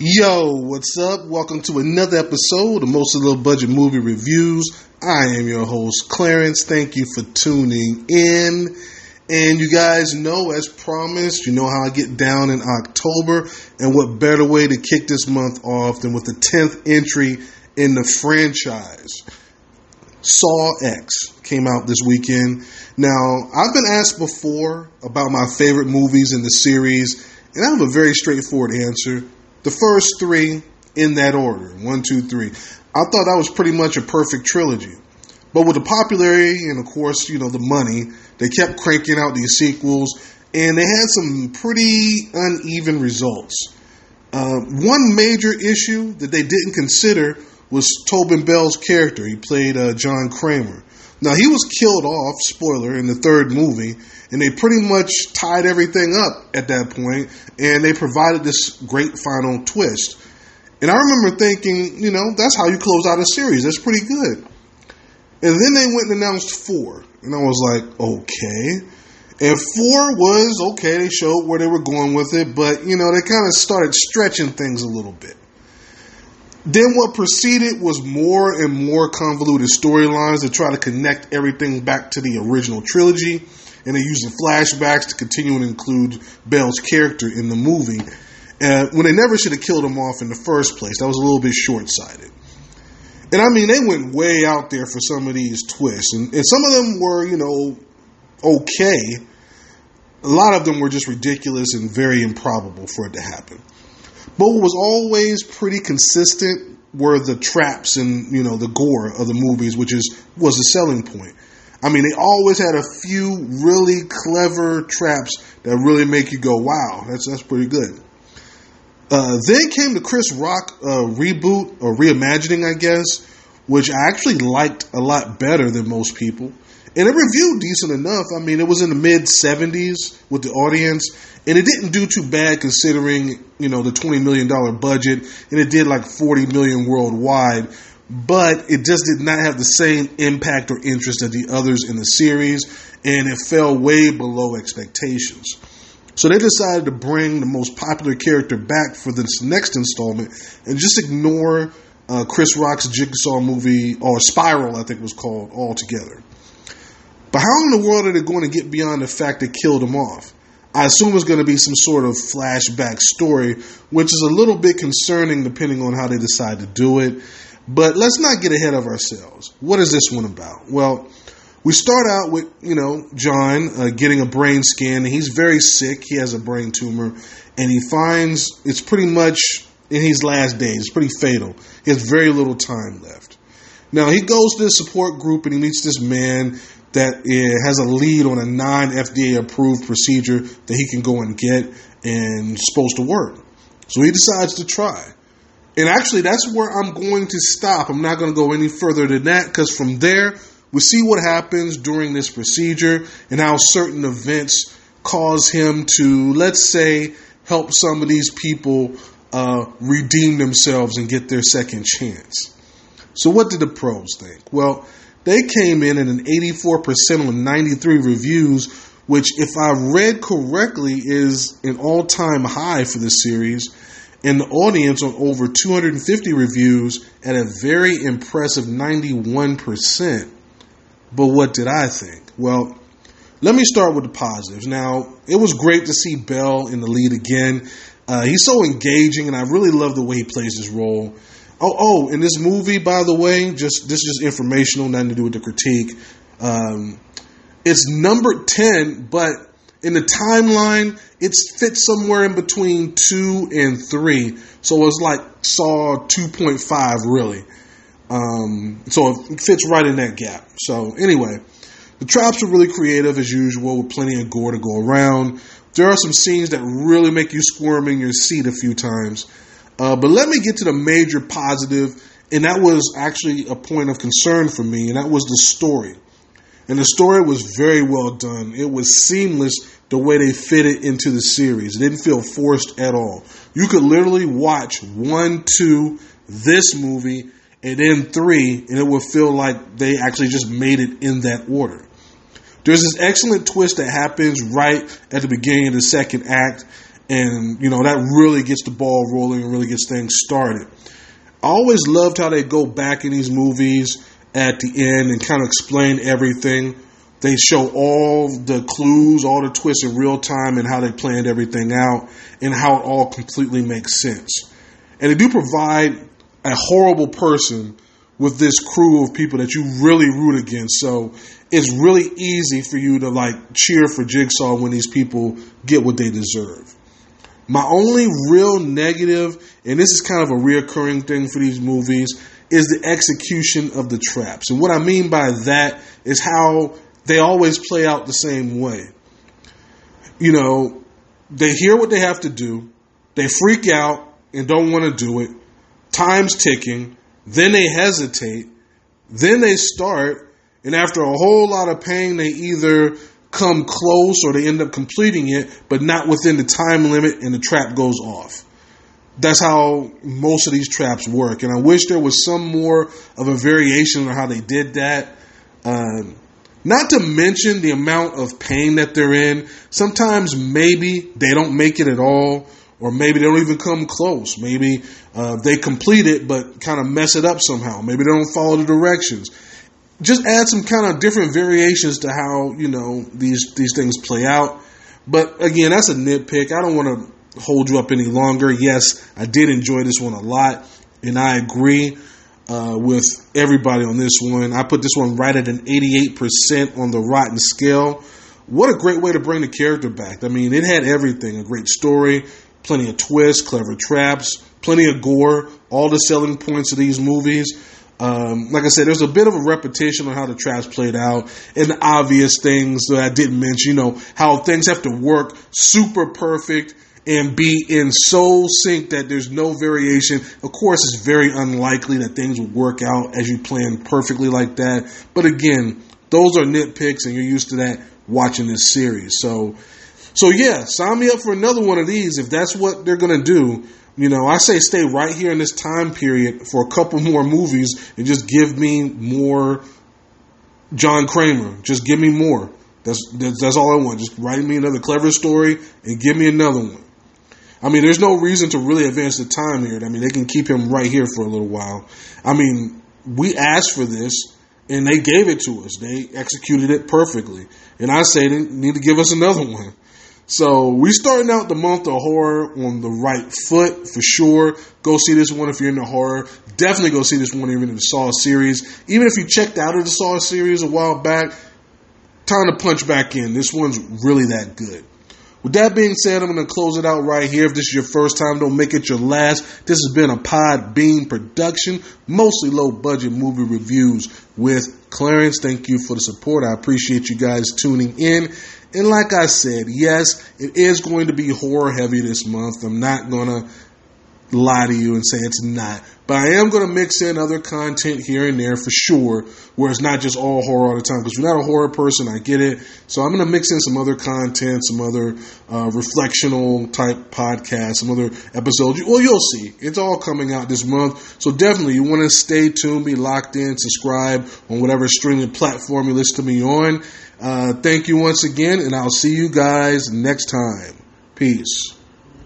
Yo, what's up? Welcome to another episode of Most of Low Budget Movie Reviews. I am your host, Clarence. Thank you for tuning in. And you guys know, as promised, you know how I get down in October. And what better way to kick this month off than with the 10th entry in the franchise? Saw X came out this weekend. Now, I've been asked before about my favorite movies in the series, and I have a very straightforward answer the first three in that order one, two, three. I thought that was pretty much a perfect trilogy. But with the popularity and, of course, you know, the money, they kept cranking out these sequels, and they had some pretty uneven results. Uh, one major issue that they didn't consider was Tobin Bell's character. He played uh, John Kramer. Now, he was killed off, spoiler, in the third movie, and they pretty much tied everything up at that point, and they provided this great final twist. And I remember thinking, you know, that's how you close out a series. That's pretty good. And then they went and announced four, and I was like, okay. And four was okay. They showed where they were going with it, but you know, they kind of started stretching things a little bit. Then what proceeded was more and more convoluted storylines to try to connect everything back to the original trilogy, and they're using flashbacks to continue and include Bell's character in the movie. Uh, when they never should have killed him off in the first place, that was a little bit short sighted. And I mean, they went way out there for some of these twists, and, and some of them were, you know, okay. A lot of them were just ridiculous and very improbable for it to happen. But what was always pretty consistent were the traps and you know the gore of the movies, which is was the selling point. I mean, they always had a few really clever traps that really make you go, "Wow, that's that's pretty good." Uh, then came the Chris Rock uh, reboot or reimagining, I guess, which I actually liked a lot better than most people. And it reviewed decent enough. I mean, it was in the mid 70s with the audience, and it didn't do too bad considering, you know, the $20 million budget, and it did like 40 million worldwide. But it just did not have the same impact or interest as the others in the series, and it fell way below expectations. So they decided to bring the most popular character back for this next installment and just ignore uh, Chris Rock's Jigsaw movie, or Spiral, I think it was called, altogether. But how in the world are they going to get beyond the fact they killed him off? I assume it's going to be some sort of flashback story, which is a little bit concerning depending on how they decide to do it. But let's not get ahead of ourselves. What is this one about? Well, we start out with, you know, John uh, getting a brain scan. He's very sick. He has a brain tumor. And he finds it's pretty much in his last days. It's pretty fatal. He has very little time left. Now, he goes to the support group and he meets this man that has a lead on a non FDA approved procedure that he can go and get and supposed to work. So he decides to try. And actually, that's where I'm going to stop. I'm not going to go any further than that because from there, we see what happens during this procedure and how certain events cause him to, let's say, help some of these people uh, redeem themselves and get their second chance. So, what did the pros think? Well, they came in at an 84% on 93 reviews, which, if I read correctly, is an all time high for the series. And the audience on over 250 reviews at a very impressive 91%. But what did I think? Well, let me start with the positives. Now, it was great to see Bell in the lead again. Uh, he's so engaging, and I really love the way he plays his role. Oh, oh, in this movie, by the way, just this is just informational, nothing to do with the critique. Um, it's number ten, but in the timeline, it's fit somewhere in between two and three. So it's like Saw two point five, really. Um, so it fits right in that gap. So anyway, the traps are really creative as usual, with plenty of gore to go around. There are some scenes that really make you squirm in your seat a few times. Uh, but let me get to the major positive, and that was actually a point of concern for me, and that was the story. And the story was very well done. It was seamless the way they fit it into the series. It didn't feel forced at all. You could literally watch one, two, this movie, and then three, and it would feel like they actually just made it in that order. There's this excellent twist that happens right at the beginning of the second act, And, you know, that really gets the ball rolling and really gets things started. I always loved how they go back in these movies at the end and kind of explain everything. They show all the clues, all the twists in real time and how they planned everything out and how it all completely makes sense. And they do provide a horrible person with this crew of people that you really root against. So it's really easy for you to like cheer for Jigsaw when these people get what they deserve. My only real negative, and this is kind of a reoccurring thing for these movies, is the execution of the traps. And what I mean by that is how they always play out the same way. You know, they hear what they have to do, they freak out and don't want to do it. Time's ticking, then they hesitate, then they start, and after a whole lot of pain, they either come close or they end up completing it, but not within the time limit, and the trap goes off. That's how most of these traps work, and I wish there was some more of a variation on how they did that. Um, not to mention the amount of pain that they're in. Sometimes maybe they don't make it at all, or maybe they don't even come close. Maybe uh, they complete it but kind of mess it up somehow. Maybe they don't follow the directions. Just add some kind of different variations to how you know these these things play out. But again, that's a nitpick. I don't want to hold you up any longer. Yes, I did enjoy this one a lot, and I agree uh, with everybody on this one. I put this one right at an 88% on the rotten scale. What a great way to bring the character back. I mean, it had everything a great story, plenty of twists, clever traps, plenty of gore, all the selling points of these movies. Um, like I said, there's a bit of a repetition on how the traps played out and the obvious things that I didn't mention. You know, how things have to work super perfect and be in soul sync that there's no variation. Of course, it's very unlikely that things will work out as you plan perfectly like that. But again, those are nitpicks, and you're used to that watching this series. So, so yeah, sign me up for another one of these if that's what they're gonna do. You know, I say stay right here in this time period for a couple more movies and just give me more John Kramer. Just give me more. That's, that's, that's all I want. Just write me another clever story and give me another one. I mean, there's no reason to really advance the time here. I mean, they can keep him right here for a little while. I mean, we asked for this and they gave it to us. They executed it perfectly. And I say they need to give us another one. So we starting out the month of horror on the right foot for sure. Go see this one if you're into horror. Definitely go see this one even in the Saw series. Even if you checked out of the Saw series a while back, time to punch back in. This one's really that good. With that being said, I'm going to close it out right here. If this is your first time, don't make it your last. This has been a Podbean production, mostly low budget movie reviews with Clarence. Thank you for the support. I appreciate you guys tuning in. And like I said, yes, it is going to be horror heavy this month. I'm not going to lie to you and say it's not. But I am going to mix in other content here and there for sure, where it's not just all horror all the time. Because you're not a horror person, I get it. So I'm going to mix in some other content, some other uh, reflectional type podcasts, some other episodes. Well, you'll see. It's all coming out this month. So definitely, you want to stay tuned, be locked in, subscribe on whatever streaming platform you listen to me on. Uh, thank you once again, and I'll see you guys next time. Peace.